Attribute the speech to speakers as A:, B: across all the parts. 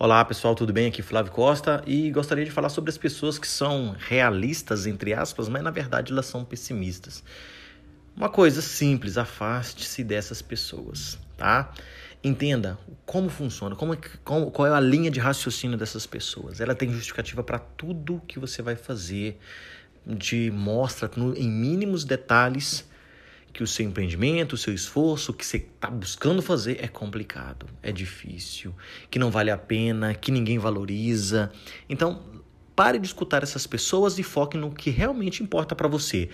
A: Olá pessoal, tudo bem? Aqui é Flávio Costa e gostaria de falar sobre as pessoas que são realistas, entre aspas, mas na verdade elas são pessimistas. Uma coisa simples, afaste-se dessas pessoas, tá? Entenda como funciona, como, é como, qual é a linha de raciocínio dessas pessoas. Ela tem justificativa para tudo que você vai fazer, te mostra no, em mínimos detalhes que o seu empreendimento, o seu esforço, o que você está buscando fazer é complicado, é difícil, que não vale a pena, que ninguém valoriza. Então, pare de escutar essas pessoas e foque no que realmente importa para você.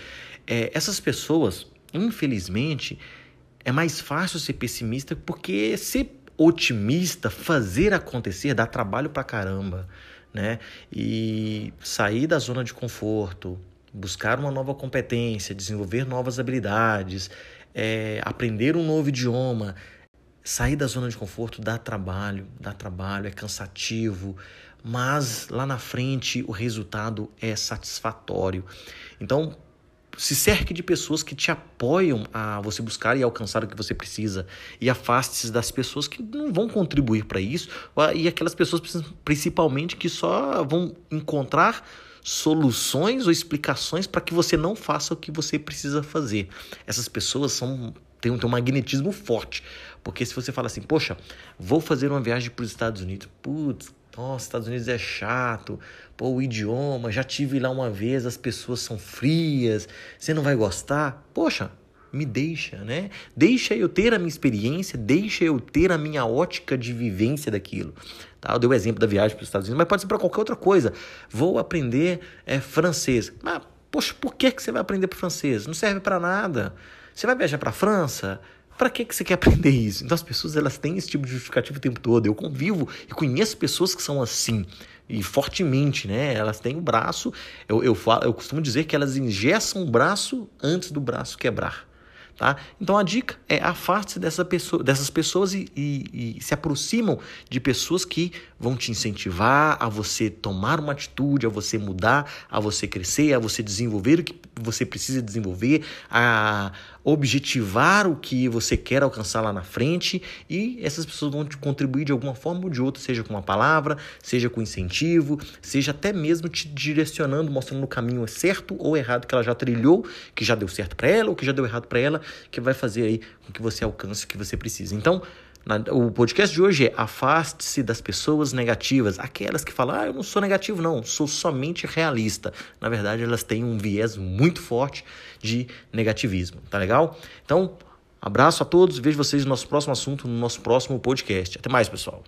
A: É, essas pessoas, infelizmente, é mais fácil ser pessimista porque ser otimista, fazer acontecer, dá trabalho pra caramba, né? E sair da zona de conforto, buscar uma nova competência, desenvolver novas habilidades, é, aprender um novo idioma, sair da zona de conforto dá trabalho, dá trabalho, é cansativo, mas lá na frente o resultado é satisfatório. Então, se cerque de pessoas que te apoiam a você buscar e alcançar o que você precisa e afaste-se das pessoas que não vão contribuir para isso e aquelas pessoas principalmente que só vão encontrar soluções ou explicações para que você não faça o que você precisa fazer. Essas pessoas são têm um, têm um magnetismo forte, porque se você fala assim, poxa, vou fazer uma viagem para os Estados Unidos, putz, nossa, Estados Unidos é chato, pô, o idioma, já tive lá uma vez, as pessoas são frias, você não vai gostar? Poxa, me deixa, né? Deixa eu ter a minha experiência, deixa eu ter a minha ótica de vivência daquilo. Tá? Eu dei o exemplo da viagem para os Estados Unidos, mas pode ser para qualquer outra coisa. Vou aprender é, francês. Mas, poxa, por que, que você vai aprender para francês? Não serve para nada. Você vai viajar para a França? Para que, que você quer aprender isso? Então as pessoas elas têm esse tipo de justificativo o tempo todo. Eu convivo e conheço pessoas que são assim e fortemente, né? Elas têm o braço. Eu, eu, falo, eu costumo dizer que elas engessam o braço antes do braço quebrar. Tá? Então a dica é afaste-se dessa pessoa, dessas pessoas e, e, e, se aproximam de pessoas que vão te incentivar a você tomar uma atitude, a você mudar, a você crescer, a você desenvolver o que você precisa desenvolver, a objetivar o que você quer alcançar lá na frente e essas pessoas vão te contribuir de alguma forma ou de outra, seja com uma palavra, seja com incentivo, seja até mesmo te direcionando, mostrando o caminho certo ou errado que ela já trilhou, que já deu certo para ela ou que já deu errado para ela, que vai fazer aí com que você alcance o que você precisa. Então, o podcast de hoje é afaste-se das pessoas negativas, aquelas que falam, ah, eu não sou negativo, não, sou somente realista. Na verdade, elas têm um viés muito forte de negativismo, tá legal? Então, abraço a todos, vejo vocês no nosso próximo assunto, no nosso próximo podcast. Até mais, pessoal.